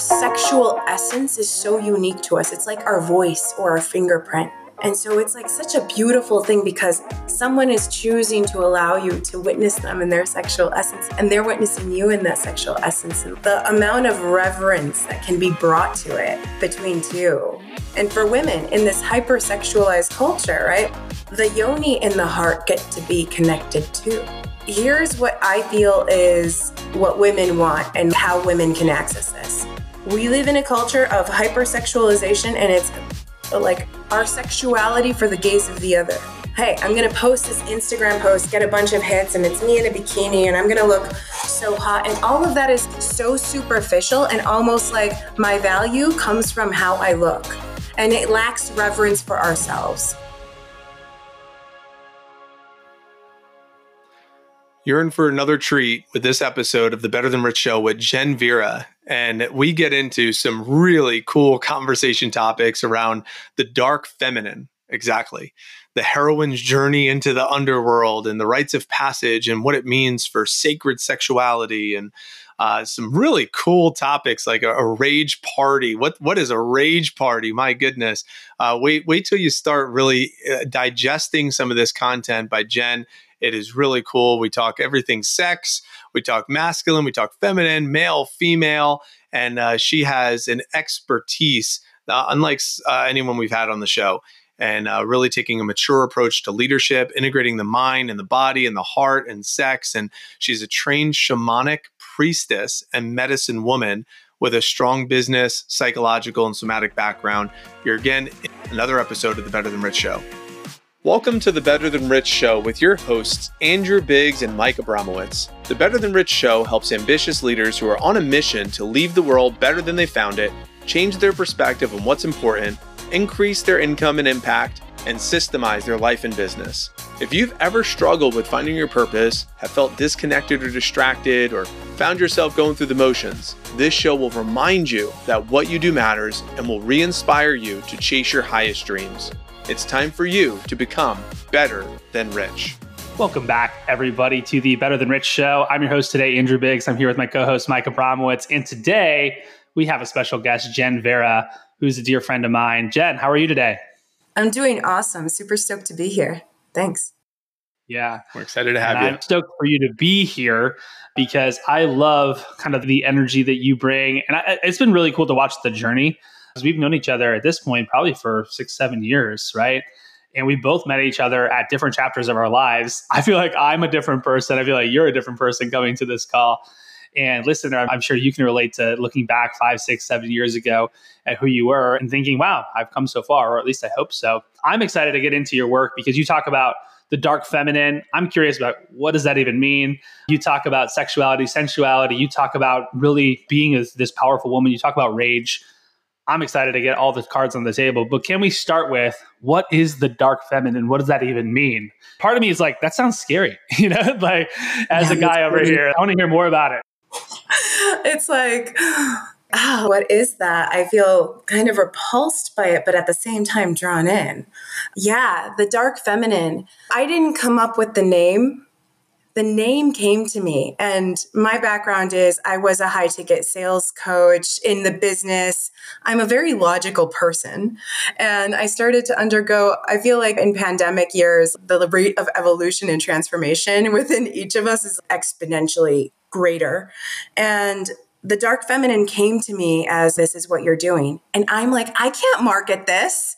sexual essence is so unique to us. It's like our voice or our fingerprint. And so it's like such a beautiful thing because someone is choosing to allow you to witness them in their sexual essence and they're witnessing you in that sexual essence. And the amount of reverence that can be brought to it between two. And for women in this hypersexualized culture, right? The yoni and the heart get to be connected too. Here's what I feel is what women want and how women can access this. We live in a culture of hypersexualization and it's like our sexuality for the gaze of the other. Hey, I'm gonna post this Instagram post, get a bunch of hits, and it's me in a bikini, and I'm gonna look so hot. And all of that is so superficial and almost like my value comes from how I look. And it lacks reverence for ourselves. You're in for another treat with this episode of the Better Than Rich Show with Jen Vera. And we get into some really cool conversation topics around the dark feminine, exactly. The heroine's journey into the underworld and the rites of passage and what it means for sacred sexuality and uh, some really cool topics like a, a, rage party. What what is a rage party? My goodness! Uh, wait wait till you start really uh, digesting some of this content by Jen it is really cool. We talk everything sex, we talk masculine, we talk feminine, male, female, and uh, she has an expertise uh, unlike uh, anyone we've had on the show. And uh, really taking a mature approach to leadership, integrating the mind and the body and the heart and sex. And she's a trained shamanic priestess and medicine woman with a strong business, psychological, and somatic background. You're again another episode of the Better Than Rich Show. Welcome to the Better Than Rich Show with your hosts, Andrew Biggs and Mike Abramowitz. The Better Than Rich Show helps ambitious leaders who are on a mission to leave the world better than they found it, change their perspective on what's important, increase their income and impact, and systemize their life and business. If you've ever struggled with finding your purpose, have felt disconnected or distracted, or found yourself going through the motions, this show will remind you that what you do matters and will re inspire you to chase your highest dreams. It's time for you to become better than rich. Welcome back, everybody, to the Better Than Rich show. I'm your host today, Andrew Biggs. I'm here with my co host, Mike Abramowitz. And today we have a special guest, Jen Vera, who's a dear friend of mine. Jen, how are you today? I'm doing awesome. Super stoked to be here. Thanks. Yeah. We're excited to have and you. I'm stoked for you to be here because I love kind of the energy that you bring. And I, it's been really cool to watch the journey because we've known each other at this point probably for six, seven years, right? And we both met each other at different chapters of our lives. I feel like I'm a different person. I feel like you're a different person coming to this call. And listener, I'm sure you can relate to looking back five, six, seven years ago at who you were and thinking, wow, I've come so far, or at least I hope so. I'm excited to get into your work because you talk about the dark feminine. I'm curious about what does that even mean? You talk about sexuality, sensuality. You talk about really being this powerful woman. You talk about rage. I'm excited to get all the cards on the table. But can we start with what is the dark feminine? What does that even mean? Part of me is like, that sounds scary. You know, like as yeah, a guy over here, I want to hear more about it. It's like, oh, what is that? I feel kind of repulsed by it, but at the same time drawn in. Yeah, the dark feminine. I didn't come up with the name the name came to me. And my background is I was a high ticket sales coach in the business. I'm a very logical person. And I started to undergo, I feel like in pandemic years, the rate of evolution and transformation within each of us is exponentially greater. And the dark feminine came to me as this is what you're doing. And I'm like, I can't market this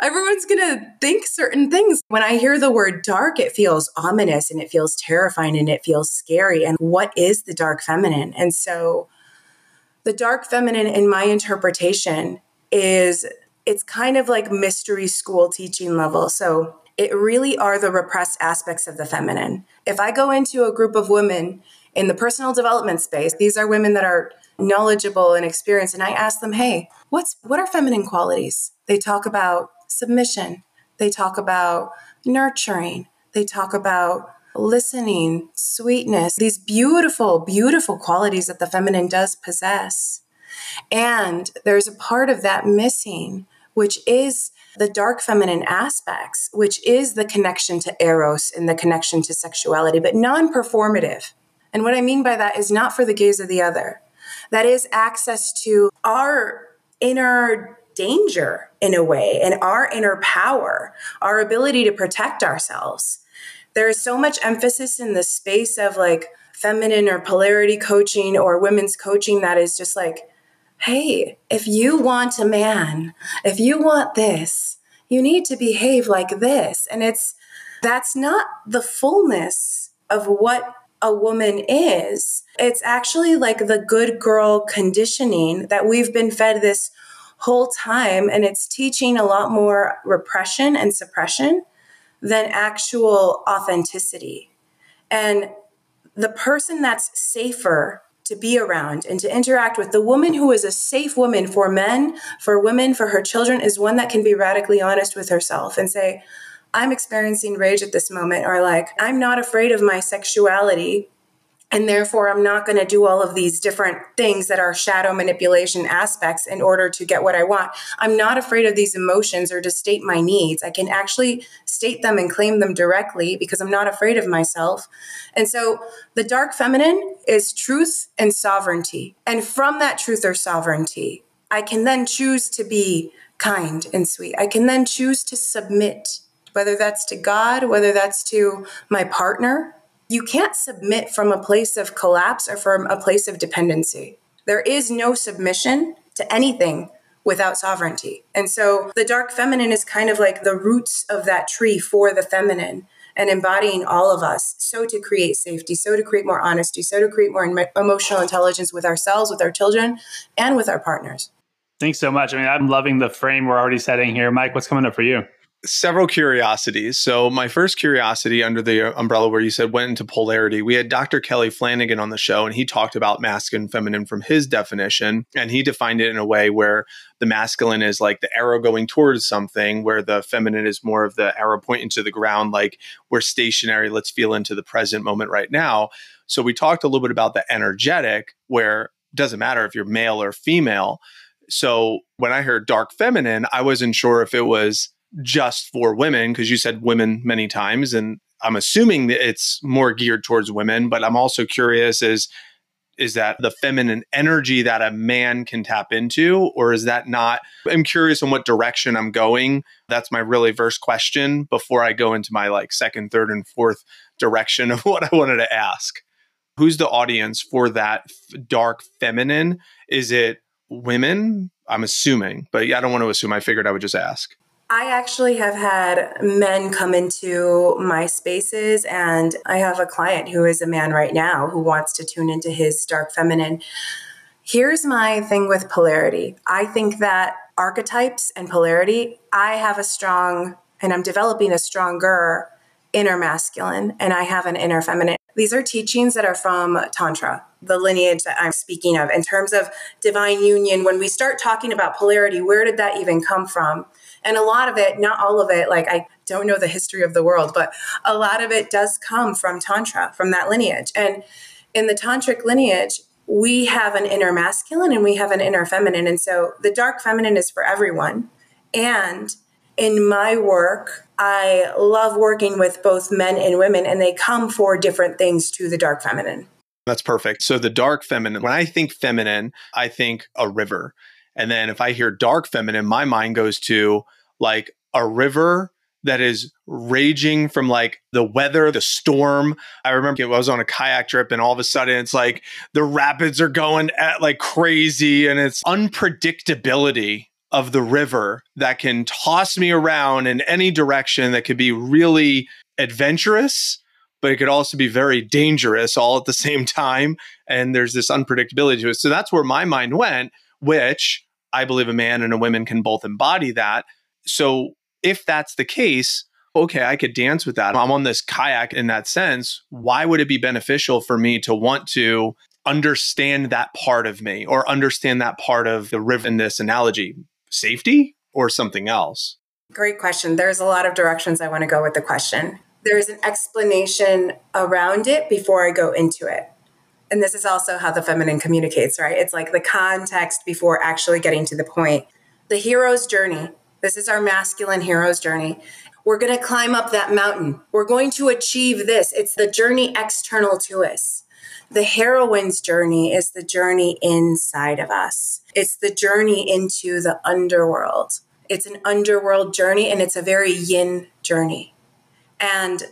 everyone's going to think certain things. When I hear the word dark, it feels ominous and it feels terrifying and it feels scary. And what is the dark feminine? And so the dark feminine, in my interpretation, is it's kind of like mystery school teaching level. So it really are the repressed aspects of the feminine. If I go into a group of women in the personal development space, these are women that are knowledgeable and experienced, and I ask them, hey, what's what are feminine qualities? They talk about submission. They talk about nurturing. They talk about listening, sweetness, these beautiful, beautiful qualities that the feminine does possess. And there's a part of that missing, which is the dark feminine aspects, which is the connection to eros and the connection to sexuality, but non performative. And what I mean by that is not for the gaze of the other. that is access to our inner danger in a way and our inner power, our ability to protect ourselves. There is so much emphasis in the space of like feminine or polarity coaching or women's coaching that is just like, hey, if you want a man, if you want this, you need to behave like this. And it's that's not the fullness of what a woman is. It's actually like the good girl conditioning that we've been fed this whole time. And it's teaching a lot more repression and suppression than actual authenticity. And the person that's safer to be around and to interact with, the woman who is a safe woman for men, for women, for her children, is one that can be radically honest with herself and say, I'm experiencing rage at this moment, or like, I'm not afraid of my sexuality. And therefore, I'm not going to do all of these different things that are shadow manipulation aspects in order to get what I want. I'm not afraid of these emotions or to state my needs. I can actually state them and claim them directly because I'm not afraid of myself. And so the dark feminine is truth and sovereignty. And from that truth or sovereignty, I can then choose to be kind and sweet. I can then choose to submit whether that's to God, whether that's to my partner. You can't submit from a place of collapse or from a place of dependency. There is no submission to anything without sovereignty. And so the dark feminine is kind of like the roots of that tree for the feminine and embodying all of us so to create safety so to create more honesty so to create more emotional intelligence with ourselves with our children and with our partners thanks so much i mean i'm loving the frame we're already setting here mike what's coming up for you several curiosities. So, my first curiosity under the umbrella where you said went into polarity, we had Dr. Kelly Flanagan on the show, and he talked about masculine feminine from his definition. And he defined it in a way where the masculine is like the arrow going towards something, where the feminine is more of the arrow pointing to the ground, like we're stationary, let's feel into the present moment right now. So, we talked a little bit about the energetic, where it doesn't matter if you're male or female. So, when I heard dark feminine, I wasn't sure if it was just for women because you said women many times and i'm assuming that it's more geared towards women but i'm also curious is is that the feminine energy that a man can tap into or is that not i'm curious on what direction i'm going. That's my really first question before i go into my like second third and fourth direction of what i wanted to ask. Who's the audience for that dark feminine? Is it women? I'm assuming but i don't want to assume. I figured i would just ask I actually have had men come into my spaces, and I have a client who is a man right now who wants to tune into his dark feminine. Here's my thing with polarity I think that archetypes and polarity, I have a strong, and I'm developing a stronger inner masculine, and I have an inner feminine. These are teachings that are from Tantra, the lineage that I'm speaking of. In terms of divine union, when we start talking about polarity, where did that even come from? And a lot of it, not all of it, like I don't know the history of the world, but a lot of it does come from Tantra, from that lineage. And in the Tantric lineage, we have an inner masculine and we have an inner feminine. And so the dark feminine is for everyone. And in my work, I love working with both men and women, and they come for different things to the dark feminine. That's perfect. So the dark feminine, when I think feminine, I think a river. And then if I hear dark feminine, my mind goes to like a river that is raging from like the weather, the storm. I remember I was on a kayak trip and all of a sudden it's like the rapids are going at like crazy and it's unpredictability of the river that can toss me around in any direction that could be really adventurous but it could also be very dangerous all at the same time and there's this unpredictability to it so that's where my mind went which I believe a man and a woman can both embody that. So if that's the case, okay, I could dance with that. I'm on this kayak in that sense. Why would it be beneficial for me to want to understand that part of me or understand that part of the river in this analogy? Safety or something else? Great question. There's a lot of directions I want to go with the question. There's an explanation around it before I go into it and this is also how the feminine communicates, right? It's like the context before actually getting to the point. The hero's journey. This is our masculine hero's journey. We're going to climb up that mountain. We're going to achieve this. It's the journey external to us. The heroine's journey is the journey inside of us. It's the journey into the underworld. It's an underworld journey and it's a very yin journey. And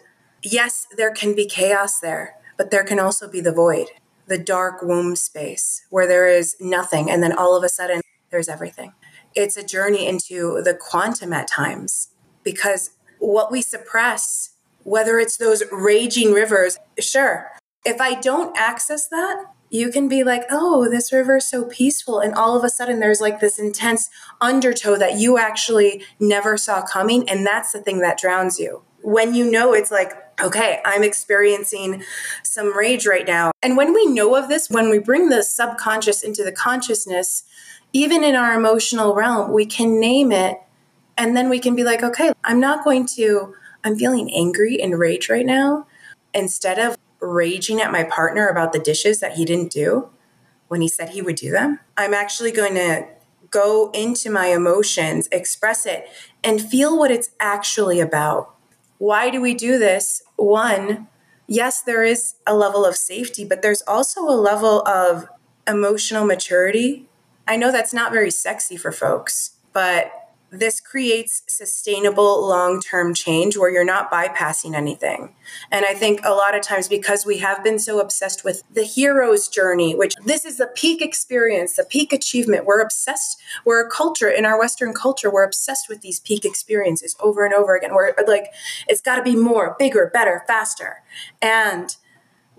yes, there can be chaos there, but there can also be the void, the dark womb space where there is nothing. And then all of a sudden, there's everything. It's a journey into the quantum at times because what we suppress, whether it's those raging rivers, sure, if I don't access that, you can be like, oh, this river is so peaceful. And all of a sudden, there's like this intense undertow that you actually never saw coming. And that's the thing that drowns you. When you know it's like, okay, I'm experiencing some rage right now. And when we know of this, when we bring the subconscious into the consciousness, even in our emotional realm, we can name it. And then we can be like, okay, I'm not going to, I'm feeling angry and rage right now. Instead of raging at my partner about the dishes that he didn't do when he said he would do them. I'm actually going to go into my emotions, express it, and feel what it's actually about. Why do we do this? One, yes, there is a level of safety, but there's also a level of emotional maturity. I know that's not very sexy for folks, but this creates sustainable long term change where you're not bypassing anything. And I think a lot of times because we have been so obsessed with the hero's journey, which this is the peak experience, the peak achievement, we're obsessed, we're a culture in our Western culture, we're obsessed with these peak experiences over and over again. We're like, it's got to be more, bigger, better, faster. And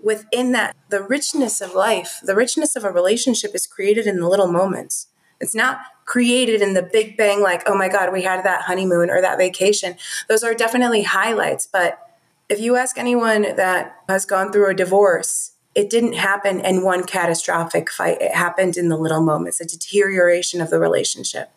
within that, the richness of life, the richness of a relationship is created in the little moments. It's not created in the big bang, like, oh my God, we had that honeymoon or that vacation. Those are definitely highlights. But if you ask anyone that has gone through a divorce, it didn't happen in one catastrophic fight. It happened in the little moments, a deterioration of the relationship.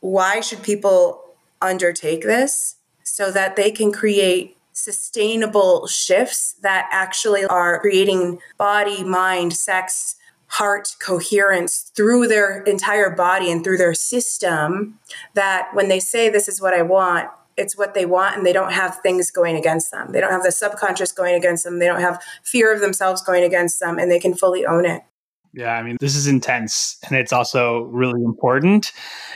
Why should people undertake this? So that they can create sustainable shifts that actually are creating body, mind, sex, heart coherence through their entire body and through their system that when they say this is what I want, it's what they want and they don't have things going against them. They don't have the subconscious going against them. They don't have fear of themselves going against them and they can fully own it. Yeah, I mean, this is intense and it's also really important.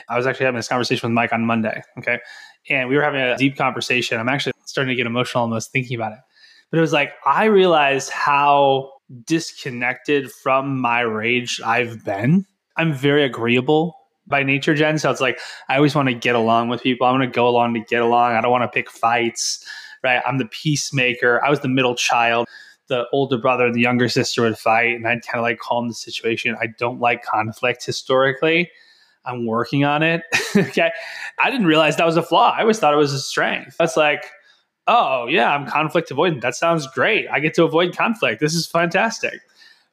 I was actually having this conversation with Mike on Monday. Okay. And we were having a deep conversation. I'm actually starting to get emotional almost thinking about it. But it was like, I realized how disconnected from my rage I've been. I'm very agreeable by nature, Jen. So it's like I always want to get along with people. I want to go along to get along. I don't want to pick fights, right? I'm the peacemaker. I was the middle child. The older brother and the younger sister would fight, and I'd kind of like calm the situation. I don't like conflict historically. I'm working on it. okay. I didn't realize that was a flaw. I always thought it was a strength. That's like, oh, yeah, I'm conflict avoidant. That sounds great. I get to avoid conflict. This is fantastic.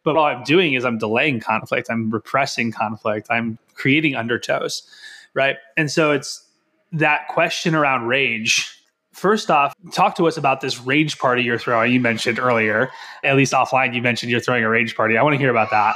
But all I'm doing is I'm delaying conflict. I'm repressing conflict. I'm creating undertows. Right. And so it's that question around rage. First off, talk to us about this rage party you're throwing. You mentioned earlier, at least offline, you mentioned you're throwing a rage party. I want to hear about that.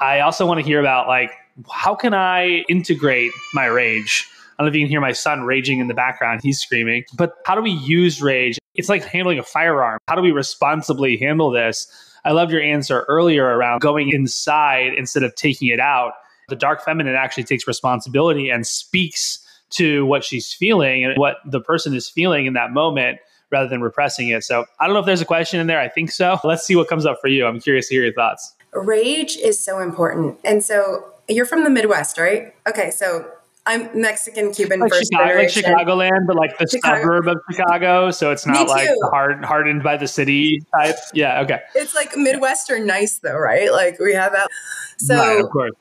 I also want to hear about like, how can I integrate my rage I don't know if you can hear my son raging in the background. He's screaming. But how do we use rage? It's like handling a firearm. How do we responsibly handle this? I loved your answer earlier around going inside instead of taking it out. The dark feminine actually takes responsibility and speaks to what she's feeling and what the person is feeling in that moment rather than repressing it. So I don't know if there's a question in there. I think so. Let's see what comes up for you. I'm curious to hear your thoughts. Rage is so important. And so you're from the Midwest, right? Okay, so I'm Mexican Cuban like first Chicago, generation. Like Chicagoland, but like the Chicago. suburb of Chicago, so it's not like hard, hardened by the city type. Yeah, okay. It's like Midwestern nice though, right? Like we have that. So right, of course.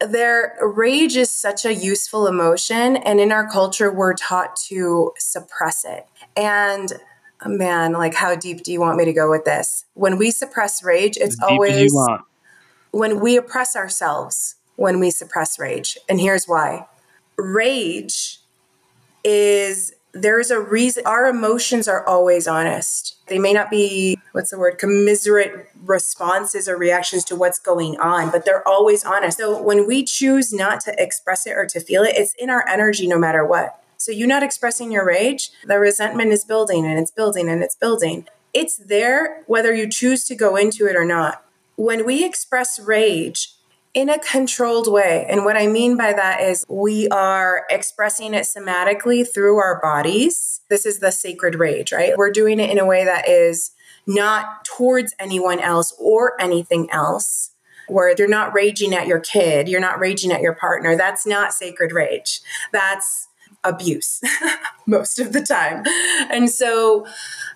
Their rage is such a useful emotion, and in our culture, we're taught to suppress it. And oh, man, like how deep do you want me to go with this? When we suppress rage, it's always when we oppress ourselves. When we suppress rage, and here's why rage is there's a reason our emotions are always honest. They may not be, what's the word, commiserate responses or reactions to what's going on, but they're always honest. So when we choose not to express it or to feel it, it's in our energy no matter what. So you not expressing your rage, the resentment is building and it's building and it's building. It's there whether you choose to go into it or not when we express rage in a controlled way, and what I mean by that is we are expressing it somatically through our bodies. This is the sacred rage, right? We're doing it in a way that is not towards anyone else or anything else where you're not raging at your kid, you're not raging at your partner. That's not sacred rage. That's abuse most of the time. And so,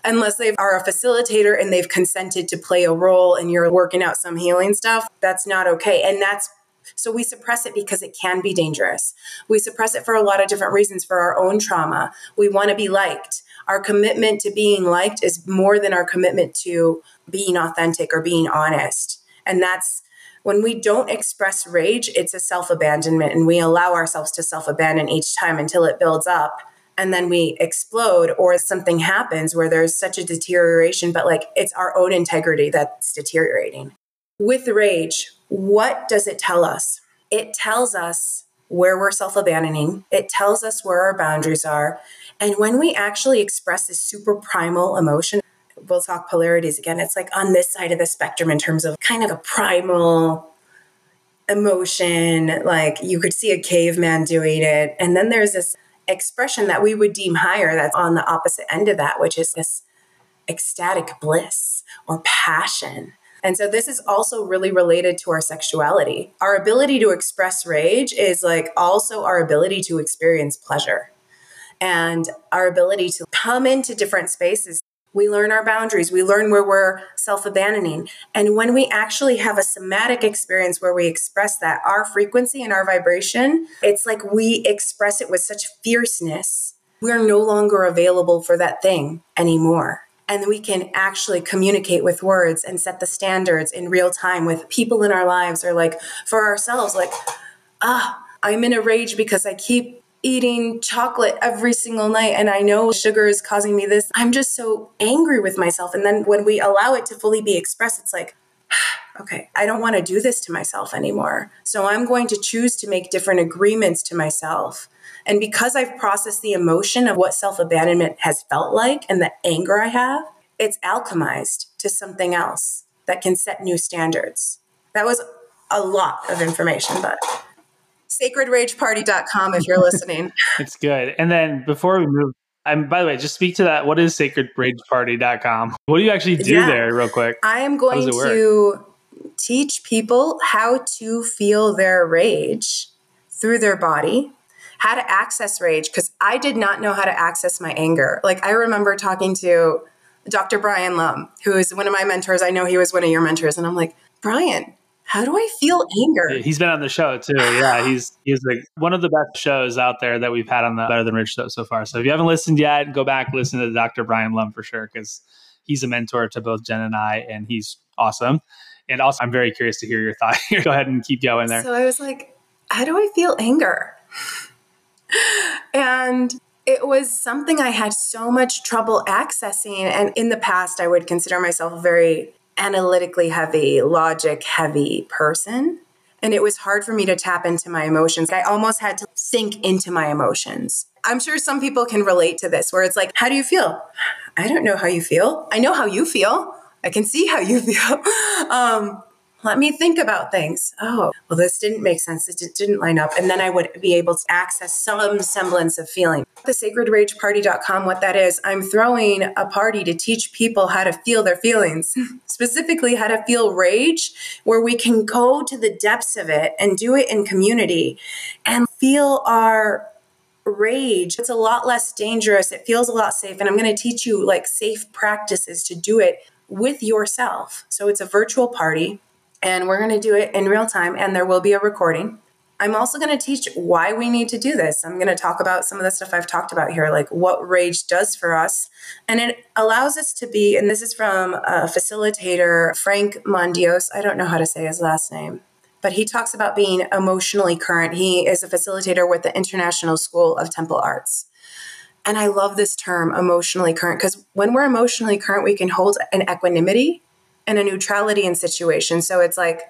unless they are a facilitator and they've consented to play a role and you're working out some healing stuff, that's not okay. And that's so we suppress it because it can be dangerous. We suppress it for a lot of different reasons for our own trauma. We want to be liked. Our commitment to being liked is more than our commitment to being authentic or being honest. And that's when we don't express rage, it's a self abandonment, and we allow ourselves to self abandon each time until it builds up. And then we explode, or something happens where there's such a deterioration, but like it's our own integrity that's deteriorating. With rage, what does it tell us? It tells us where we're self abandoning, it tells us where our boundaries are. And when we actually express this super primal emotion, we'll talk polarities again. It's like on this side of the spectrum in terms of kind of a primal emotion, like you could see a caveman doing it. And then there's this expression that we would deem higher that's on the opposite end of that, which is this ecstatic bliss or passion. And so this is also really related to our sexuality. Our ability to express rage is like also our ability to experience pleasure and our ability to come into different spaces we learn our boundaries. We learn where we're self abandoning. And when we actually have a somatic experience where we express that, our frequency and our vibration, it's like we express it with such fierceness. We're no longer available for that thing anymore. And we can actually communicate with words and set the standards in real time with people in our lives or like for ourselves, like, ah, I'm in a rage because I keep eating chocolate every single night and I know sugar is causing me this. I'm just so angry with myself. And then when we allow it to fully be expressed, it's like, okay, I don't want to do this to myself anymore. So I'm going to choose to make different agreements to myself. And because I've processed the emotion of what self abandonment has felt like and the anger I have, it's alchemized to something else that can set new standards. That was a lot of information, but sacredrageparty.com if you're listening. it's good. And then before we move, I'm by the way, just speak to that. What is sacredrageparty.com? What do you actually do yeah. there, real quick? I am going to teach people how to feel their rage through their body, how to access rage, because I did not know how to access my anger. Like, I remember talking to Dr. Brian Lum, who is one of my mentors. I know he was one of your mentors. And I'm like, Brian, how do I feel anger? He's been on the show too. Yeah, he's he's like one of the best shows out there that we've had on the Better Than Rich show so far. So if you haven't listened yet, go back listen to Dr. Brian Lum for sure because he's a mentor to both Jen and I, and he's awesome. And also, I'm very curious to hear your thought. go ahead and keep going there. So I was like, how do I feel anger? and it was something I had so much trouble accessing. And in the past, I would consider myself very analytically heavy, logic heavy person. And it was hard for me to tap into my emotions. I almost had to sink into my emotions. I'm sure some people can relate to this where it's like, how do you feel? I don't know how you feel. I know how you feel. I can see how you feel. Um, let me think about things. Oh, well, this didn't make sense. It didn't line up. And then I would be able to access some semblance of feeling. The sacredrageparty.com, what that is, I'm throwing a party to teach people how to feel their feelings, specifically how to feel rage, where we can go to the depths of it and do it in community and feel our rage it's a lot less dangerous it feels a lot safe and i'm going to teach you like safe practices to do it with yourself so it's a virtual party and we're going to do it in real time and there will be a recording. I'm also going to teach why we need to do this. I'm going to talk about some of the stuff I've talked about here, like what rage does for us. And it allows us to be, and this is from a facilitator, Frank Mondeose. I don't know how to say his last name, but he talks about being emotionally current. He is a facilitator with the International School of Temple Arts. And I love this term, emotionally current, because when we're emotionally current, we can hold an equanimity and a neutrality in situations. So it's like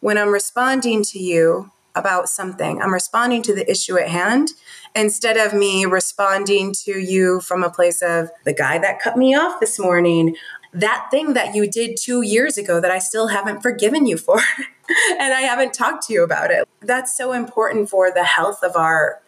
when I'm responding to you about something, I'm responding to the issue at hand instead of me responding to you from a place of the guy that cut me off this morning. that thing that you did two years ago that I still haven't forgiven you for. and I haven't talked to you about it. That's so important for the health of our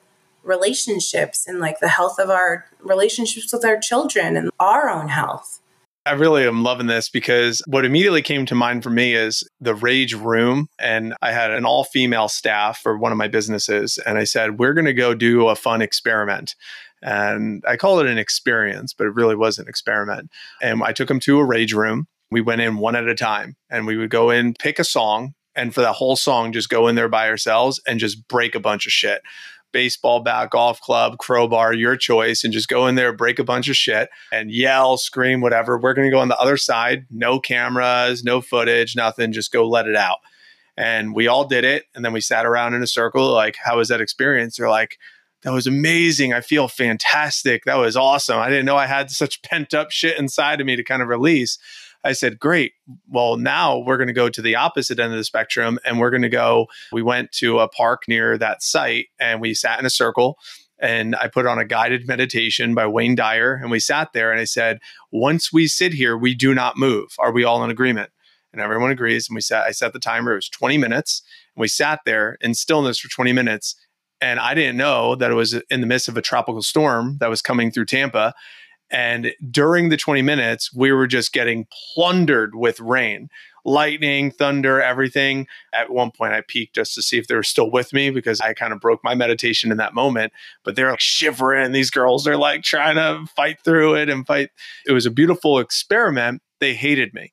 relationships and like the health of our relationships with our children and our own health. I really am loving this because what immediately came to mind for me is the Rage Room. And I had an all female staff for one of my businesses. And I said, we're going to go do a fun experiment. And I call it an experience, but it really was an experiment. And I took them to a Rage Room. We went in one at a time and we would go in, pick a song, and for that whole song, just go in there by ourselves and just break a bunch of shit baseball bat, golf club, crowbar, your choice, and just go in there, break a bunch of shit and yell, scream, whatever. We're going to go on the other side, no cameras, no footage, nothing, just go let it out. And we all did it. And then we sat around in a circle, like, how was that experience? They're like, that was amazing. I feel fantastic. That was awesome. I didn't know I had such pent up shit inside of me to kind of release. I said, great. Well, now we're going to go to the opposite end of the spectrum and we're going to go. We went to a park near that site and we sat in a circle and I put on a guided meditation by Wayne Dyer. And we sat there and I said, once we sit here, we do not move. Are we all in agreement? And everyone agrees. And we sat, I set the timer, it was 20 minutes. And we sat there in stillness for 20 minutes. And I didn't know that it was in the midst of a tropical storm that was coming through Tampa. And during the 20 minutes, we were just getting plundered with rain, lightning, thunder, everything. At one point, I peeked just to see if they were still with me because I kind of broke my meditation in that moment. But they're like shivering. These girls are like trying to fight through it and fight. It was a beautiful experiment. They hated me.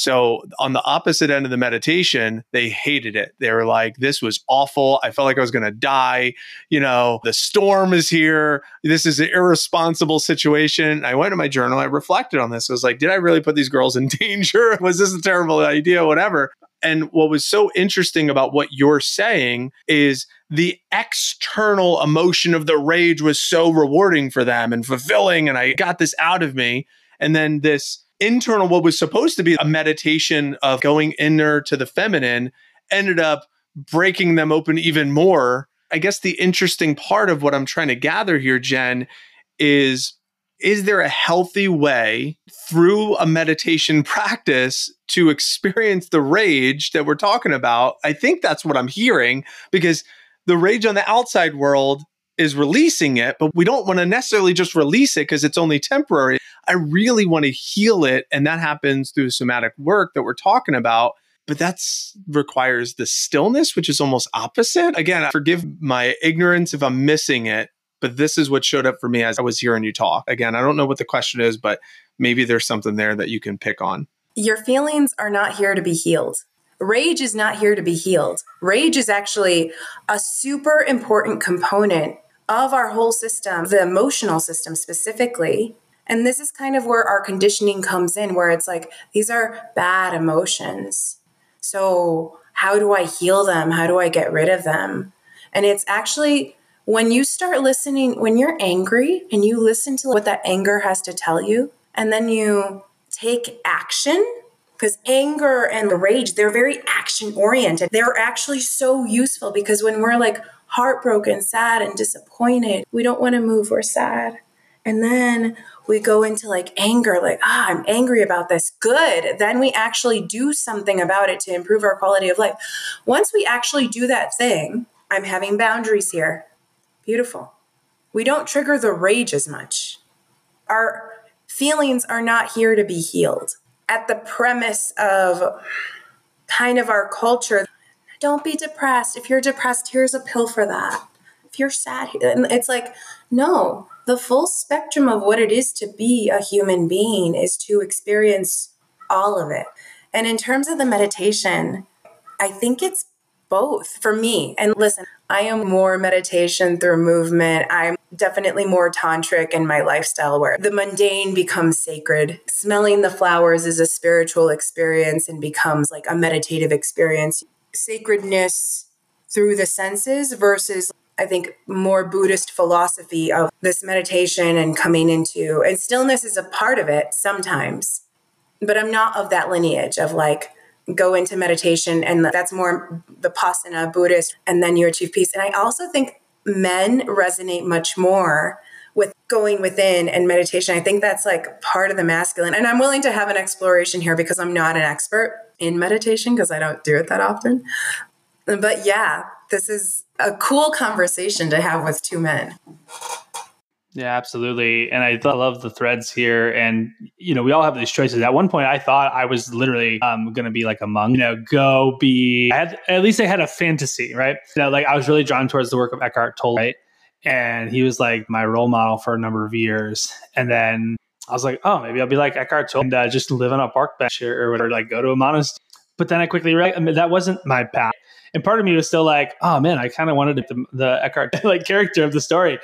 So on the opposite end of the meditation, they hated it. They were like, this was awful. I felt like I was going to die. You know, the storm is here. This is an irresponsible situation. I went to my journal. I reflected on this. I was like, did I really put these girls in danger? Was this a terrible idea? Whatever. And what was so interesting about what you're saying is the external emotion of the rage was so rewarding for them and fulfilling. And I got this out of me. And then this internal, what was supposed to be a meditation of going inner to the feminine, ended up breaking them open even more. I guess the interesting part of what I'm trying to gather here, Jen, is is there a healthy way through a meditation practice to experience the rage that we're talking about? I think that's what I'm hearing because the rage on the outside world is releasing it, but we don't want to necessarily just release it because it's only temporary. I really want to heal it. And that happens through somatic work that we're talking about. But that requires the stillness, which is almost opposite. Again, forgive my ignorance if I'm missing it, but this is what showed up for me as I was hearing you talk. Again, I don't know what the question is, but maybe there's something there that you can pick on. Your feelings are not here to be healed. Rage is not here to be healed. Rage is actually a super important component of our whole system, the emotional system specifically. And this is kind of where our conditioning comes in, where it's like, these are bad emotions. So, how do I heal them? How do I get rid of them? And it's actually when you start listening, when you're angry and you listen to what that anger has to tell you, and then you take action, because anger and rage, they're very action oriented. They're actually so useful because when we're like, heartbroken, sad, and disappointed. We don't want to move, we're sad. And then we go into like anger, like, ah, I'm angry about this. Good. Then we actually do something about it to improve our quality of life. Once we actually do that thing, I'm having boundaries here. Beautiful. We don't trigger the rage as much. Our feelings are not here to be healed. At the premise of kind of our culture, don't be depressed. If you're depressed, here's a pill for that. If you're sad, it's like, no, the full spectrum of what it is to be a human being is to experience all of it. And in terms of the meditation, I think it's both for me. And listen, I am more meditation through movement. I'm definitely more tantric in my lifestyle where the mundane becomes sacred. Smelling the flowers is a spiritual experience and becomes like a meditative experience sacredness through the senses versus I think more Buddhist philosophy of this meditation and coming into and stillness is a part of it sometimes. But I'm not of that lineage of like go into meditation and that's more Vipassana Buddhist and then you achieve peace. And I also think men resonate much more with going within and meditation. I think that's like part of the masculine. And I'm willing to have an exploration here because I'm not an expert in meditation because I don't do it that often. But yeah, this is a cool conversation to have with two men. Yeah, absolutely. And I love the threads here. And, you know, we all have these choices. At one point, I thought I was literally um, going to be like a monk, you know, go be, I had, at least I had a fantasy, right? You know, like I was really drawn towards the work of Eckhart Tolle, right? And he was like my role model for a number of years. And then I was like, oh, maybe I'll be like Eckhart Tolle and uh, just live on a park bench or, or whatever, like go to a monastery. But then I quickly realized I mean, that wasn't my path and part of me was still like, oh man, I kind of wanted the, the Eckhart like character of the story.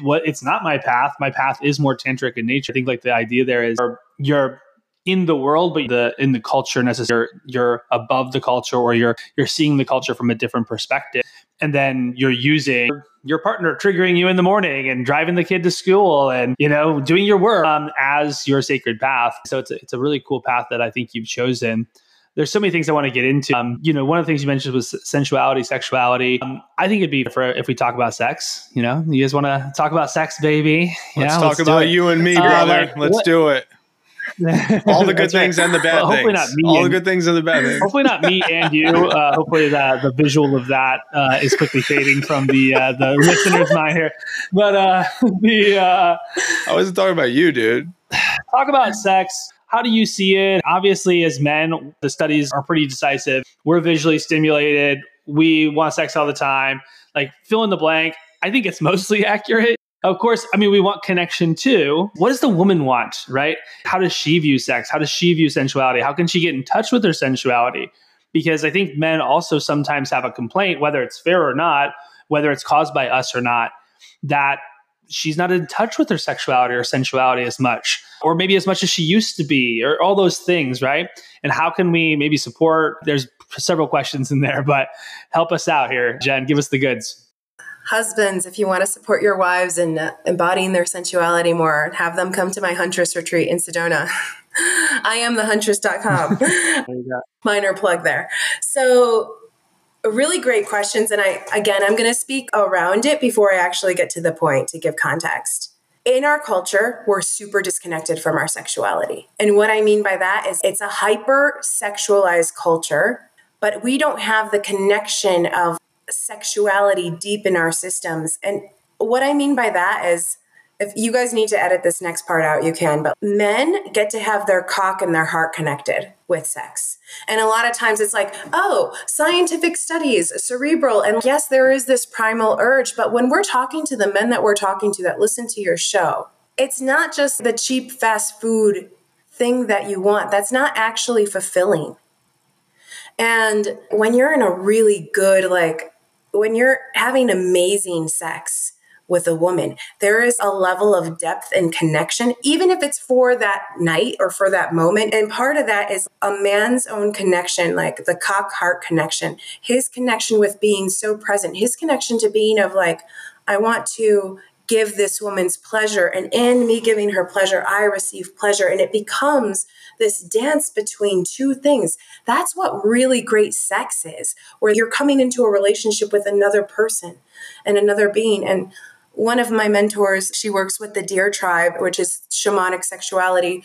What it's not my path. My path is more tantric in nature. I think like the idea there is you're in the world, but the in the culture necessarily you're, you're above the culture, or you're you're seeing the culture from a different perspective, and then you're using your partner triggering you in the morning and driving the kid to school and you know doing your work um, as your sacred path. So it's a, it's a really cool path that I think you've chosen there's so many things I want to get into. Um, you know, one of the things you mentioned was sensuality, sexuality. Um, I think it'd be for if we talk about sex. You know, you guys want to talk about sex, baby? Let's talk let's about you and me, uh, brother. Uh, like, let's what? do it. All the good things right. and the bad well, hopefully things. Not me All the good things and the bad things. Hopefully not me and you. Uh, hopefully that the visual of that uh, is quickly fading from the uh, the listeners' mind here. But uh, the uh, I wasn't talking about you, dude. Talk about sex how do you see it? Obviously, as men, the studies are pretty decisive. We're visually stimulated. We want sex all the time. Like fill in the blank. I think it's mostly accurate. Of course, I mean, we want connection too. What does the woman want, right? How does she view sex? How does she view sensuality? How can she get in touch with her sensuality? Because I think men also sometimes have a complaint, whether it's fair or not, whether it's caused by us or not, that she's not in touch with her sexuality or sensuality as much, or maybe as much as she used to be, or all those things, right? And how can we maybe support? There's several questions in there, but help us out here, Jen. Give us the goods. Husbands, if you want to support your wives in uh, embodying their sensuality more, have them come to my Huntress retreat in Sedona. I am the huntress.com. Minor plug there. So really great questions. And I, again, I'm going to speak around it before I actually get to the point to give context. In our culture, we're super disconnected from our sexuality. And what I mean by that is it's a hyper sexualized culture, but we don't have the connection of sexuality deep in our systems. And what I mean by that is if you guys need to edit this next part out, you can. But men get to have their cock and their heart connected with sex. And a lot of times it's like, oh, scientific studies, cerebral. And yes, there is this primal urge. But when we're talking to the men that we're talking to that listen to your show, it's not just the cheap fast food thing that you want, that's not actually fulfilling. And when you're in a really good, like, when you're having amazing sex, with a woman. There is a level of depth and connection, even if it's for that night or for that moment. And part of that is a man's own connection, like the cock heart connection, his connection with being so present, his connection to being of like, I want to give this woman's pleasure. And in me giving her pleasure, I receive pleasure. And it becomes this dance between two things. That's what really great sex is, where you're coming into a relationship with another person and another being. And one of my mentors, she works with the Deer Tribe, which is shamanic sexuality.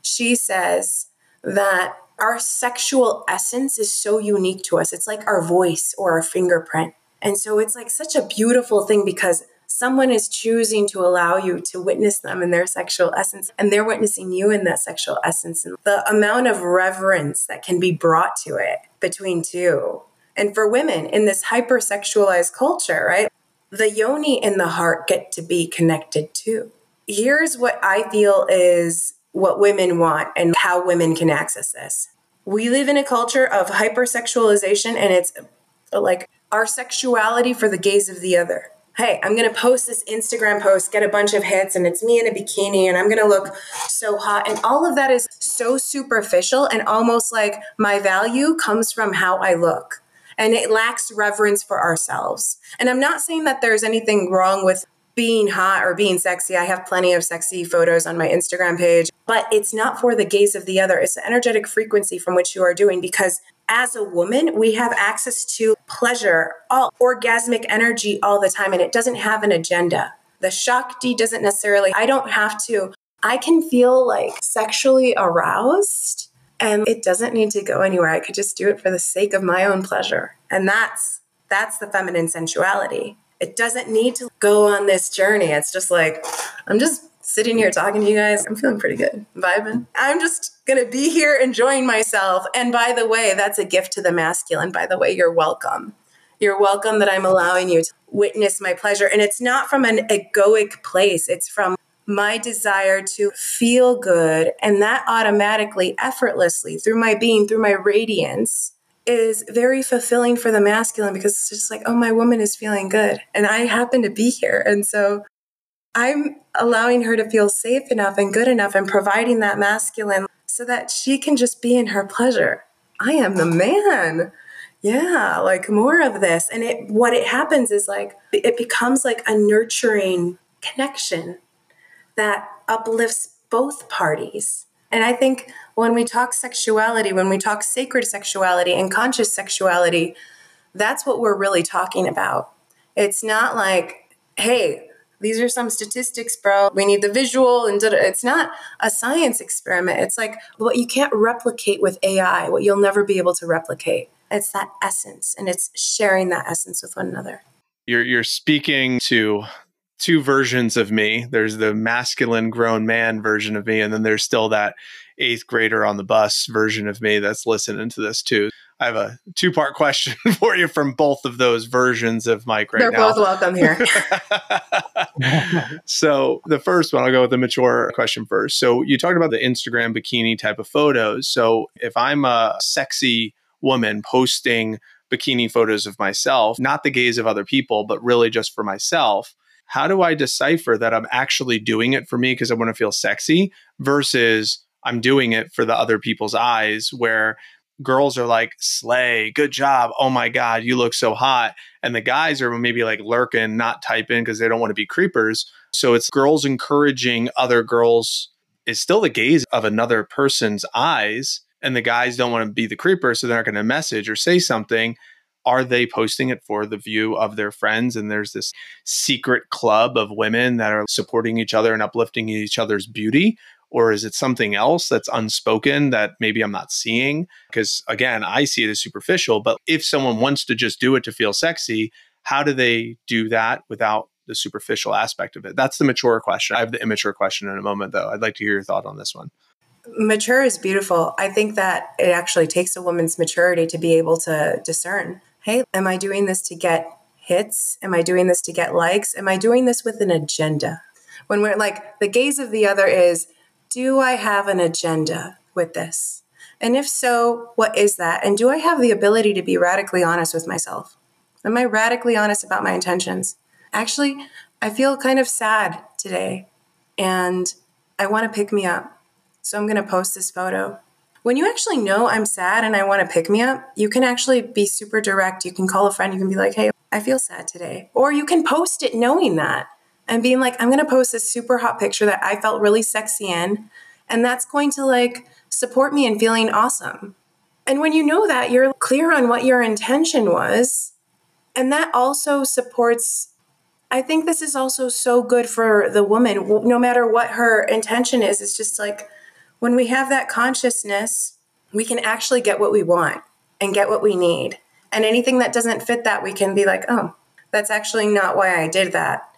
She says that our sexual essence is so unique to us. It's like our voice or our fingerprint. And so it's like such a beautiful thing because someone is choosing to allow you to witness them in their sexual essence and they're witnessing you in that sexual essence and the amount of reverence that can be brought to it between two and for women in this hypersexualized culture right the yoni and the heart get to be connected too. Here's what I feel is what women want and how women can access this. We live in a culture of hypersexualization and it's like our sexuality for the gaze of the other. Hey, I'm going to post this Instagram post, get a bunch of hits, and it's me in a bikini, and I'm going to look so hot. And all of that is so superficial and almost like my value comes from how I look and it lacks reverence for ourselves. And I'm not saying that there's anything wrong with being hot or being sexy. I have plenty of sexy photos on my Instagram page, but it's not for the gaze of the other. It's the energetic frequency from which you are doing because as a woman, we have access to pleasure, all orgasmic energy all the time, and it doesn't have an agenda. The Shakti doesn't necessarily, I don't have to, I can feel like sexually aroused and it doesn't need to go anywhere. I could just do it for the sake of my own pleasure. And that's that's the feminine sensuality. It doesn't need to go on this journey. It's just like I'm just sitting here talking to you guys. I'm feeling pretty good, vibing. I'm just going to be here enjoying myself. And by the way, that's a gift to the masculine. By the way, you're welcome. You're welcome that I'm allowing you to witness my pleasure. And it's not from an egoic place, it's from my desire to feel good. And that automatically, effortlessly, through my being, through my radiance, is very fulfilling for the masculine because it's just like, oh, my woman is feeling good. And I happen to be here. And so I'm allowing her to feel safe enough and good enough and providing that masculine so that she can just be in her pleasure. I am the man. Yeah, like more of this. And it what it happens is like it becomes like a nurturing connection that uplifts both parties. And I think when we talk sexuality, when we talk sacred sexuality and conscious sexuality, that's what we're really talking about. It's not like, hey, these are some statistics, bro. We need the visual and it's not a science experiment. It's like what you can't replicate with AI, what you'll never be able to replicate. It's that essence and it's sharing that essence with one another. You're you're speaking to two versions of me. There's the masculine grown man version of me and then there's still that eighth grader on the bus version of me that's listening to this too. I have a two part question for you from both of those versions of Mike right They're now. both welcome here. so the first one, I'll go with the mature question first. So you talked about the Instagram bikini type of photos. So if I'm a sexy woman posting bikini photos of myself, not the gaze of other people, but really just for myself, how do I decipher that I'm actually doing it for me because I want to feel sexy versus I'm doing it for the other people's eyes where girls are like, slay, good job. Oh my God, you look so hot. And the guys are maybe like lurking, not typing because they don't want to be creepers. So it's girls encouraging other girls is still the gaze of another person's eyes. And the guys don't want to be the creeper. So they're not going to message or say something. Are they posting it for the view of their friends? And there's this secret club of women that are supporting each other and uplifting each other's beauty or is it something else that's unspoken that maybe I'm not seeing? Because again, I see it as superficial, but if someone wants to just do it to feel sexy, how do they do that without the superficial aspect of it? That's the mature question. I have the immature question in a moment, though. I'd like to hear your thought on this one. Mature is beautiful. I think that it actually takes a woman's maturity to be able to discern hey, am I doing this to get hits? Am I doing this to get likes? Am I doing this with an agenda? When we're like, the gaze of the other is, do I have an agenda with this? And if so, what is that? And do I have the ability to be radically honest with myself? Am I radically honest about my intentions? Actually, I feel kind of sad today and I want to pick me up. So I'm going to post this photo. When you actually know I'm sad and I want to pick me up, you can actually be super direct. You can call a friend, you can be like, hey, I feel sad today. Or you can post it knowing that and being like, I'm going to post this super hot picture that I felt really sexy in. And that's going to like support me in feeling awesome. And when you know that, you're clear on what your intention was. And that also supports, I think this is also so good for the woman, no matter what her intention is. It's just like when we have that consciousness, we can actually get what we want and get what we need. And anything that doesn't fit that, we can be like, oh, that's actually not why I did that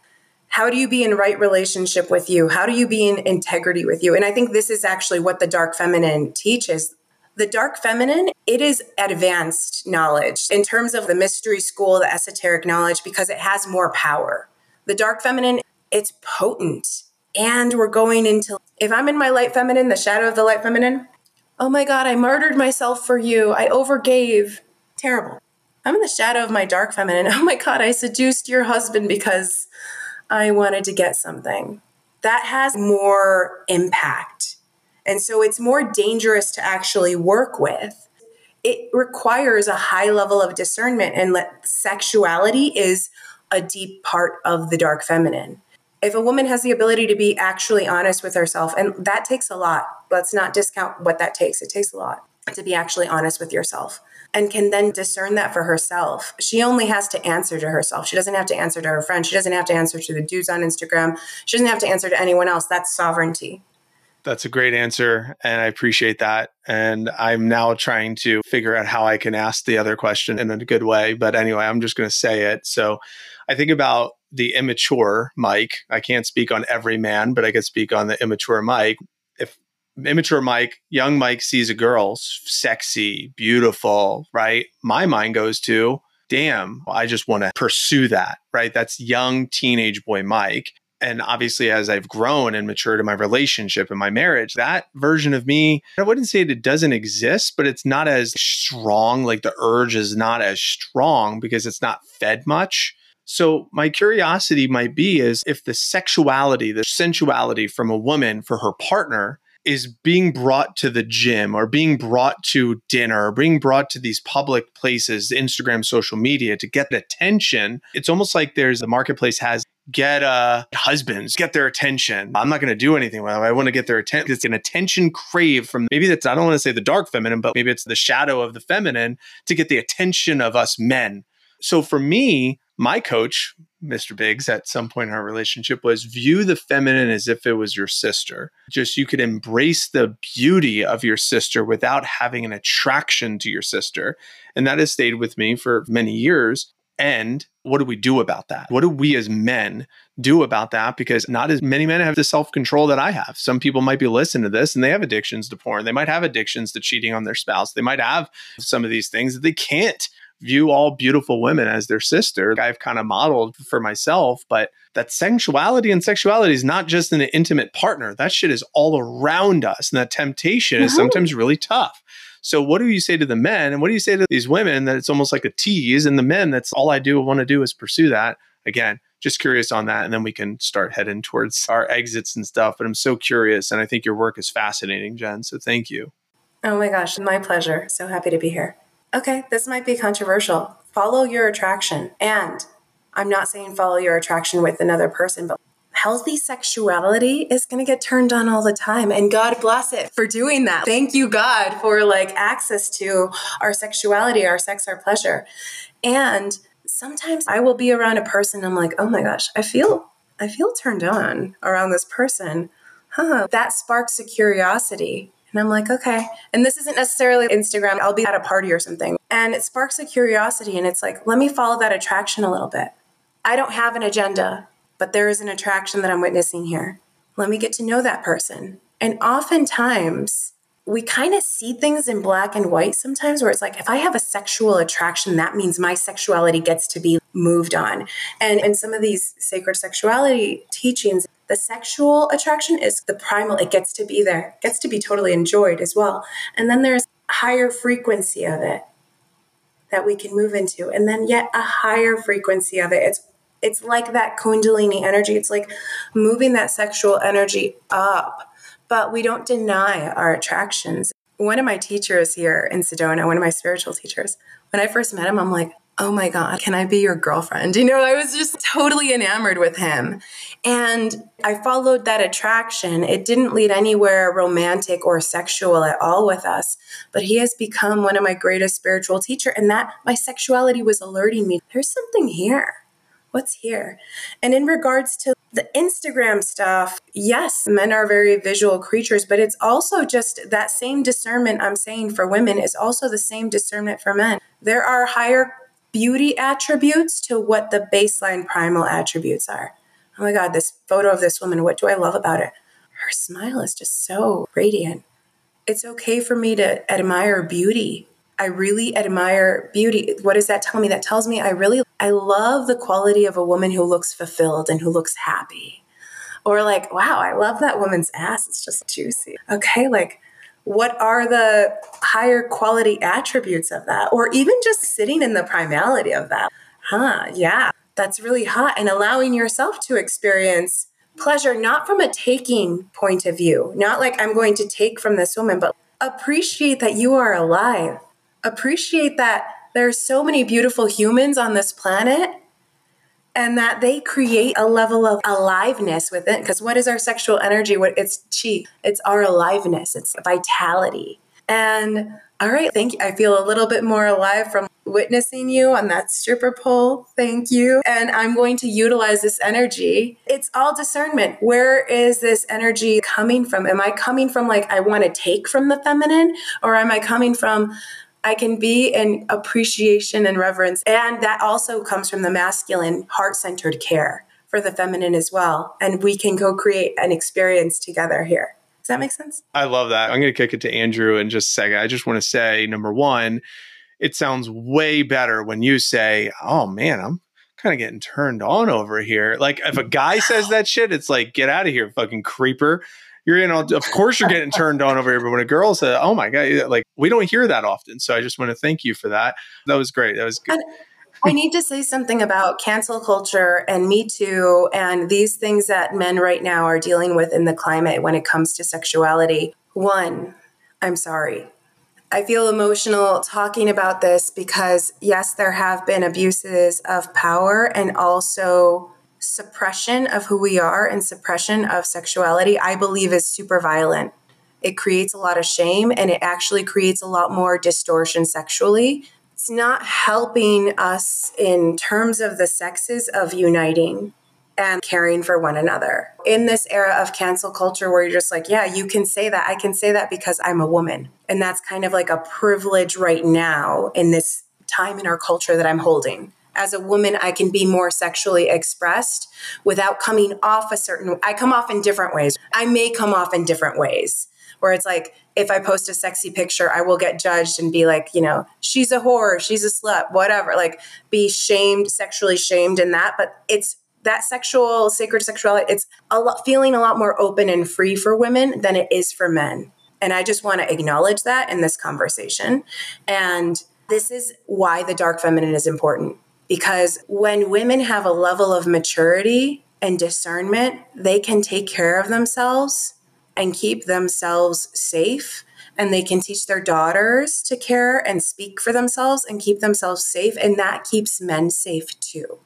how do you be in right relationship with you? How do you be in integrity with you? And I think this is actually what the dark feminine teaches. The dark feminine, it is advanced knowledge in terms of the mystery school, the esoteric knowledge, because it has more power. The dark feminine, it's potent. And we're going into, if I'm in my light feminine, the shadow of the light feminine, oh my God, I murdered myself for you. I overgave. Terrible. I'm in the shadow of my dark feminine. Oh my God, I seduced your husband because I wanted to get something. That has more impact. And so it's more dangerous to actually work with. It requires a high level of discernment, and sexuality is a deep part of the dark feminine. If a woman has the ability to be actually honest with herself, and that takes a lot, let's not discount what that takes. It takes a lot to be actually honest with yourself. and can then discern that for herself. She only has to answer to herself. She doesn't have to answer to her friends. She doesn't have to answer to the dudes on Instagram. She doesn't have to answer to anyone else. That's sovereignty. That's a great answer. And I appreciate that. And I'm now trying to figure out how I can ask the other question in a good way. But anyway, I'm just going to say it. So I think about the immature Mike. I can't speak on every man, but I can speak on the immature Mike. If immature Mike, young Mike sees a girl, sexy, beautiful, right? My mind goes to, damn, I just want to pursue that, right? That's young teenage boy Mike and obviously as i've grown and matured in my relationship and my marriage that version of me i wouldn't say it doesn't exist but it's not as strong like the urge is not as strong because it's not fed much so my curiosity might be is if the sexuality the sensuality from a woman for her partner is being brought to the gym or being brought to dinner or being brought to these public places, Instagram, social media to get the attention. It's almost like there's the marketplace has get uh, husbands, get their attention. I'm not going to do anything with them. I want to get their attention. It's an attention crave from maybe that's, I don't want to say the dark feminine, but maybe it's the shadow of the feminine to get the attention of us men. So for me, my coach, Mr. Biggs, at some point in our relationship was view the feminine as if it was your sister. Just you could embrace the beauty of your sister without having an attraction to your sister. And that has stayed with me for many years. And what do we do about that? What do we as men do about that? Because not as many men have the self control that I have. Some people might be listening to this and they have addictions to porn. They might have addictions to cheating on their spouse. They might have some of these things that they can't view all beautiful women as their sister. I've kind of modeled for myself, but that sensuality and sexuality is not just in an intimate partner. That shit is all around us. And that temptation is sometimes really tough. So, what do you say to the men? And what do you say to these women that it's almost like a tease? And the men, that's all I do want to do is pursue that. Again, just curious on that. And then we can start heading towards our exits and stuff. But I'm so curious. And I think your work is fascinating, Jen. So, thank you. Oh my gosh, my pleasure. So happy to be here. Okay, this might be controversial. Follow your attraction. And I'm not saying follow your attraction with another person, but healthy sexuality is going to get turned on all the time. And god bless it for doing that. Thank you god for like access to our sexuality our sex our pleasure. And sometimes i will be around a person i'm like oh my gosh i feel i feel turned on around this person. Huh that sparks a curiosity and I'm like, okay. And this isn't necessarily Instagram. I'll be at a party or something. And it sparks a curiosity. And it's like, let me follow that attraction a little bit. I don't have an agenda but there is an attraction that I'm witnessing here. Let me get to know that person. And oftentimes, we kind of see things in black and white sometimes where it's like if i have a sexual attraction that means my sexuality gets to be moved on and in some of these sacred sexuality teachings the sexual attraction is the primal it gets to be there it gets to be totally enjoyed as well and then there's higher frequency of it that we can move into and then yet a higher frequency of it it's it's like that kundalini energy. It's like moving that sexual energy up, but we don't deny our attractions. One of my teachers here in Sedona, one of my spiritual teachers, when I first met him, I'm like, oh my God, can I be your girlfriend? You know, I was just totally enamored with him. And I followed that attraction. It didn't lead anywhere romantic or sexual at all with us, but he has become one of my greatest spiritual teacher. And that my sexuality was alerting me, there's something here what's here? And in regards to the Instagram stuff, yes, men are very visual creatures, but it's also just that same discernment I'm saying for women is also the same discernment for men. There are higher beauty attributes to what the baseline primal attributes are. Oh my God, this photo of this woman, what do I love about it? Her smile is just so radiant. It's okay for me to admire beauty I really admire beauty. What does that tell me? That tells me I really I love the quality of a woman who looks fulfilled and who looks happy. Or like, wow, I love that woman's ass. It's just juicy. Okay, like what are the higher quality attributes of that? Or even just sitting in the primality of that. Huh, yeah, that's really hot. And allowing yourself to experience pleasure, not from a taking point of view, not like I'm going to take from this woman, but appreciate that you are alive appreciate that there are so many beautiful humans on this planet and that they create a level of aliveness within because what is our sexual energy what it's chi it's our aliveness it's vitality and All right. Thank you. I feel a little bit more alive from witnessing you on that stripper pole. Thank you. And I'm going to utilize this energy. It's all discernment. Where is this energy coming from? Am I coming from like, I want to take from the feminine, or am I coming from, I can be in appreciation and reverence? And that also comes from the masculine, heart centered care for the feminine as well. And we can co create an experience together here. Does that make sense? I love that. I'm going to kick it to Andrew in just a second. I just want to say, number one, it sounds way better when you say, "Oh man, I'm kind of getting turned on over here." Like if a guy says that shit, it's like, "Get out of here, fucking creeper." You're you know, of course you're getting turned on over here. But when a girl says, "Oh my god," like we don't hear that often. So I just want to thank you for that. That was great. That was good. I need to say something about cancel culture and Me Too and these things that men right now are dealing with in the climate when it comes to sexuality. One, I'm sorry. I feel emotional talking about this because, yes, there have been abuses of power and also suppression of who we are and suppression of sexuality, I believe is super violent. It creates a lot of shame and it actually creates a lot more distortion sexually. It's not helping us in terms of the sexes of uniting and caring for one another. In this era of cancel culture where you're just like, yeah, you can say that. I can say that because I'm a woman. And that's kind of like a privilege right now in this time in our culture that I'm holding. As a woman, I can be more sexually expressed without coming off a certain I come off in different ways. I may come off in different ways where it's like if I post a sexy picture, I will get judged and be like, you know, she's a whore, she's a slut, whatever, like be shamed, sexually shamed in that. But it's that sexual sacred sexuality it's a lot feeling a lot more open and free for women than it is for men and i just want to acknowledge that in this conversation and this is why the dark feminine is important because when women have a level of maturity and discernment they can take care of themselves and keep themselves safe and they can teach their daughters to care and speak for themselves and keep themselves safe and that keeps men safe too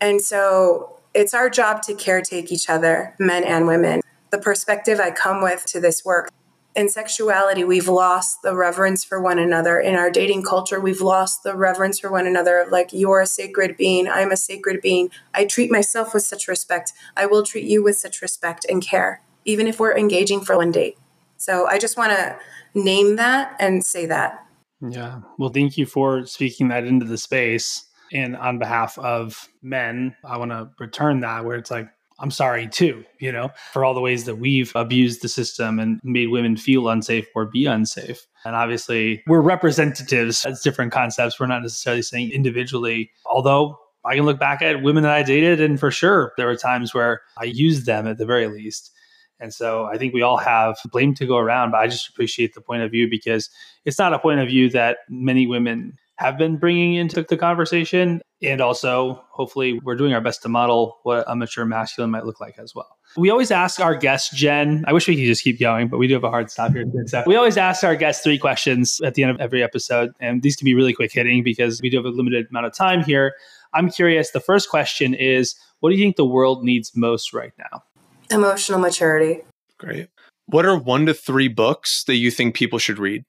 and so it's our job to caretake each other, men and women. The perspective I come with to this work in sexuality, we've lost the reverence for one another. In our dating culture, we've lost the reverence for one another like, you're a sacred being, I'm a sacred being. I treat myself with such respect. I will treat you with such respect and care, even if we're engaging for one date. So I just want to name that and say that. Yeah. Well, thank you for speaking that into the space. And on behalf of men, I want to return that where it's like, I'm sorry too, you know, for all the ways that we've abused the system and made women feel unsafe or be unsafe. And obviously, we're representatives. That's different concepts. We're not necessarily saying individually, although I can look back at women that I dated, and for sure, there were times where I used them at the very least. And so I think we all have blame to go around, but I just appreciate the point of view because it's not a point of view that many women have been bringing into the conversation. And also, hopefully, we're doing our best to model what a mature masculine might look like as well. We always ask our guest, Jen, I wish we could just keep going, but we do have a hard stop here. So we always ask our guests three questions at the end of every episode. And these can be really quick hitting because we do have a limited amount of time here. I'm curious. The first question is What do you think the world needs most right now? Emotional maturity. Great. What are one to three books that you think people should read?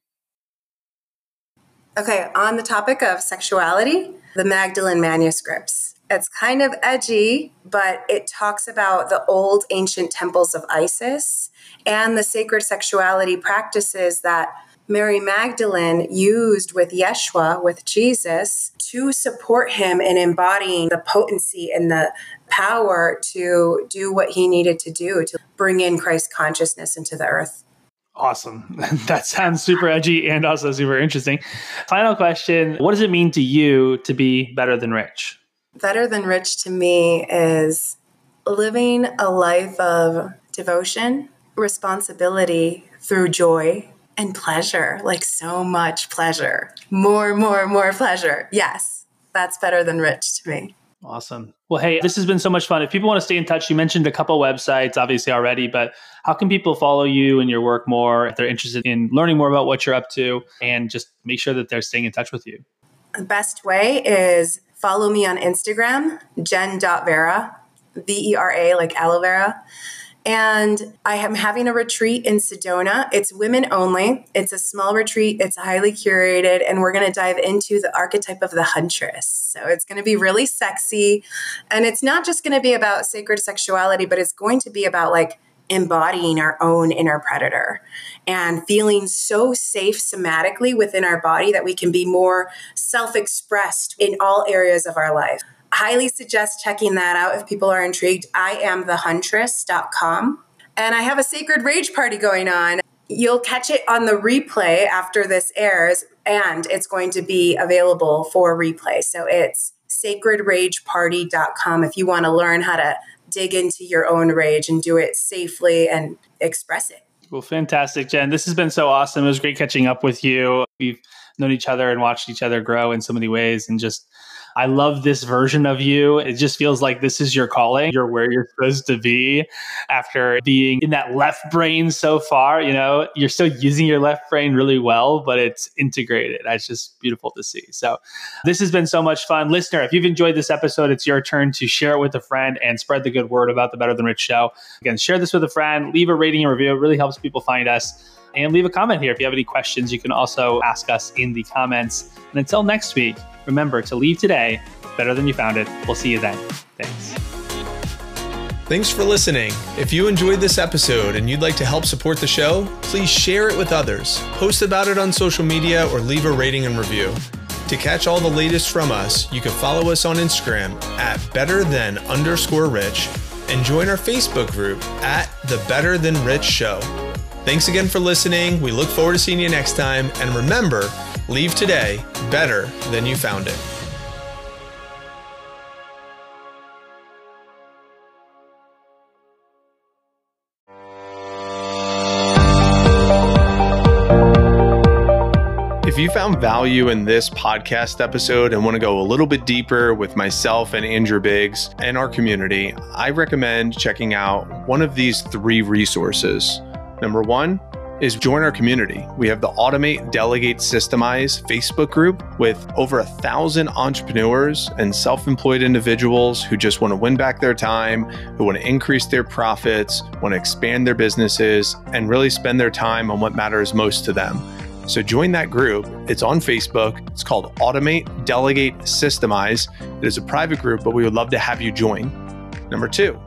Okay, on the topic of sexuality, the Magdalene manuscripts. It's kind of edgy, but it talks about the old ancient temples of Isis and the sacred sexuality practices that Mary Magdalene used with Yeshua, with Jesus, to support him in embodying the potency and the power to do what he needed to do to bring in Christ consciousness into the earth. Awesome. that sounds super edgy and also super interesting. Final question What does it mean to you to be better than rich? Better than rich to me is living a life of devotion, responsibility through joy and pleasure, like so much pleasure. More, more, more pleasure. Yes, that's better than rich to me. Awesome. Well, hey, this has been so much fun. If people want to stay in touch, you mentioned a couple websites, obviously already, but how can people follow you and your work more if they're interested in learning more about what you're up to and just make sure that they're staying in touch with you? The best way is follow me on Instagram, jen.vera, V E R A, like aloe vera. And I am having a retreat in Sedona. It's women only. It's a small retreat. It's highly curated, and we're going to dive into the archetype of the huntress. So it's going to be really sexy. And it's not just going to be about sacred sexuality, but it's going to be about like embodying our own inner predator and feeling so safe somatically within our body that we can be more self expressed in all areas of our life. Highly suggest checking that out if people are intrigued. I am thehuntress.com. And I have a sacred rage party going on. You'll catch it on the replay after this airs, and it's going to be available for replay. So it's sacredrageparty.com if you want to learn how to dig into your own rage and do it safely and express it. Well, fantastic, Jen. This has been so awesome. It was great catching up with you. We've known each other and watched each other grow in so many ways and just I love this version of you. It just feels like this is your calling. You're where you're supposed to be after being in that left brain so far. You know, you're still using your left brain really well, but it's integrated. It's just beautiful to see. So, this has been so much fun. Listener, if you've enjoyed this episode, it's your turn to share it with a friend and spread the good word about the Better Than Rich show. Again, share this with a friend, leave a rating and review. It really helps people find us and leave a comment here. If you have any questions, you can also ask us in the comments. And until next week, remember to leave today better than you found it. We'll see you then. Thanks. Thanks for listening. If you enjoyed this episode and you'd like to help support the show, please share it with others, post about it on social media, or leave a rating and review. To catch all the latest from us, you can follow us on Instagram at better than underscore rich and join our Facebook group at the Better Than Rich Show. Thanks again for listening. We look forward to seeing you next time. And remember, leave today better than you found it. If you found value in this podcast episode and want to go a little bit deeper with myself and Andrew Biggs and our community, I recommend checking out one of these three resources. Number one is join our community. We have the Automate, Delegate, Systemize Facebook group with over a thousand entrepreneurs and self employed individuals who just want to win back their time, who want to increase their profits, want to expand their businesses, and really spend their time on what matters most to them. So join that group. It's on Facebook. It's called Automate, Delegate, Systemize. It is a private group, but we would love to have you join. Number two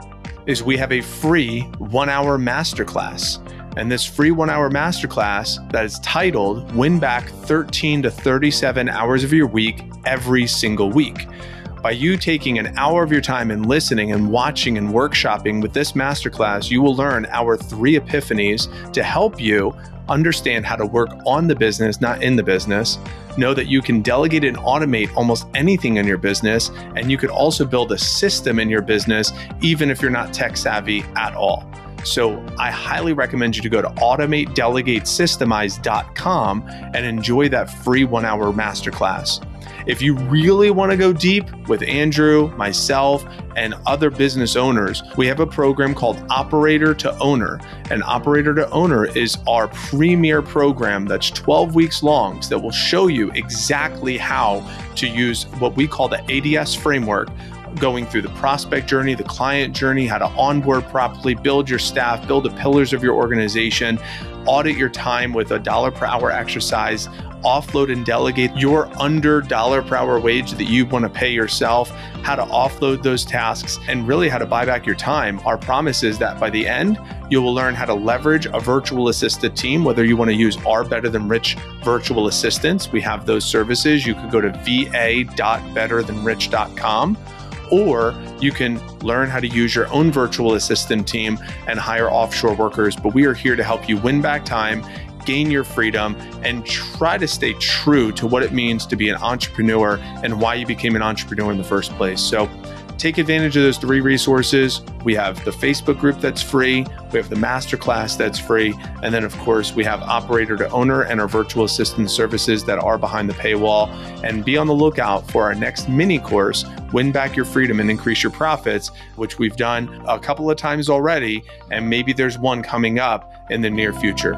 is we have a free one hour masterclass. And this free one hour masterclass that is titled Win Back 13 to 37 Hours of Your Week Every Single Week. By you taking an hour of your time and listening and watching and workshopping with this masterclass, you will learn our three epiphanies to help you understand how to work on the business, not in the business. Know that you can delegate and automate almost anything in your business. And you could also build a system in your business, even if you're not tech savvy at all. So I highly recommend you to go to automatedelegatesystemize.com and enjoy that free one hour masterclass. If you really want to go deep with Andrew, myself, and other business owners, we have a program called Operator to Owner. And Operator to Owner is our premier program that's 12 weeks long that will show you exactly how to use what we call the ADS framework going through the prospect journey, the client journey, how to onboard properly, build your staff, build the pillars of your organization, audit your time with a dollar per hour exercise, offload and delegate your under dollar per hour wage that you want to pay yourself, how to offload those tasks, and really how to buy back your time. Our promise is that by the end, you will learn how to leverage a virtual assisted team, whether you want to use our Better Than Rich virtual assistants. We have those services. You could go to va.betterthanrich.com or you can learn how to use your own virtual assistant team and hire offshore workers. But we are here to help you win back time, gain your freedom, and try to stay true to what it means to be an entrepreneur and why you became an entrepreneur in the first place. So, take advantage of those three resources. We have the Facebook group that's free, we have the masterclass that's free, and then, of course, we have operator to owner and our virtual assistant services that are behind the paywall. And be on the lookout for our next mini course, Win Back Your Freedom and Increase Your Profits, which we've done a couple of times already, and maybe there's one coming up in the near future.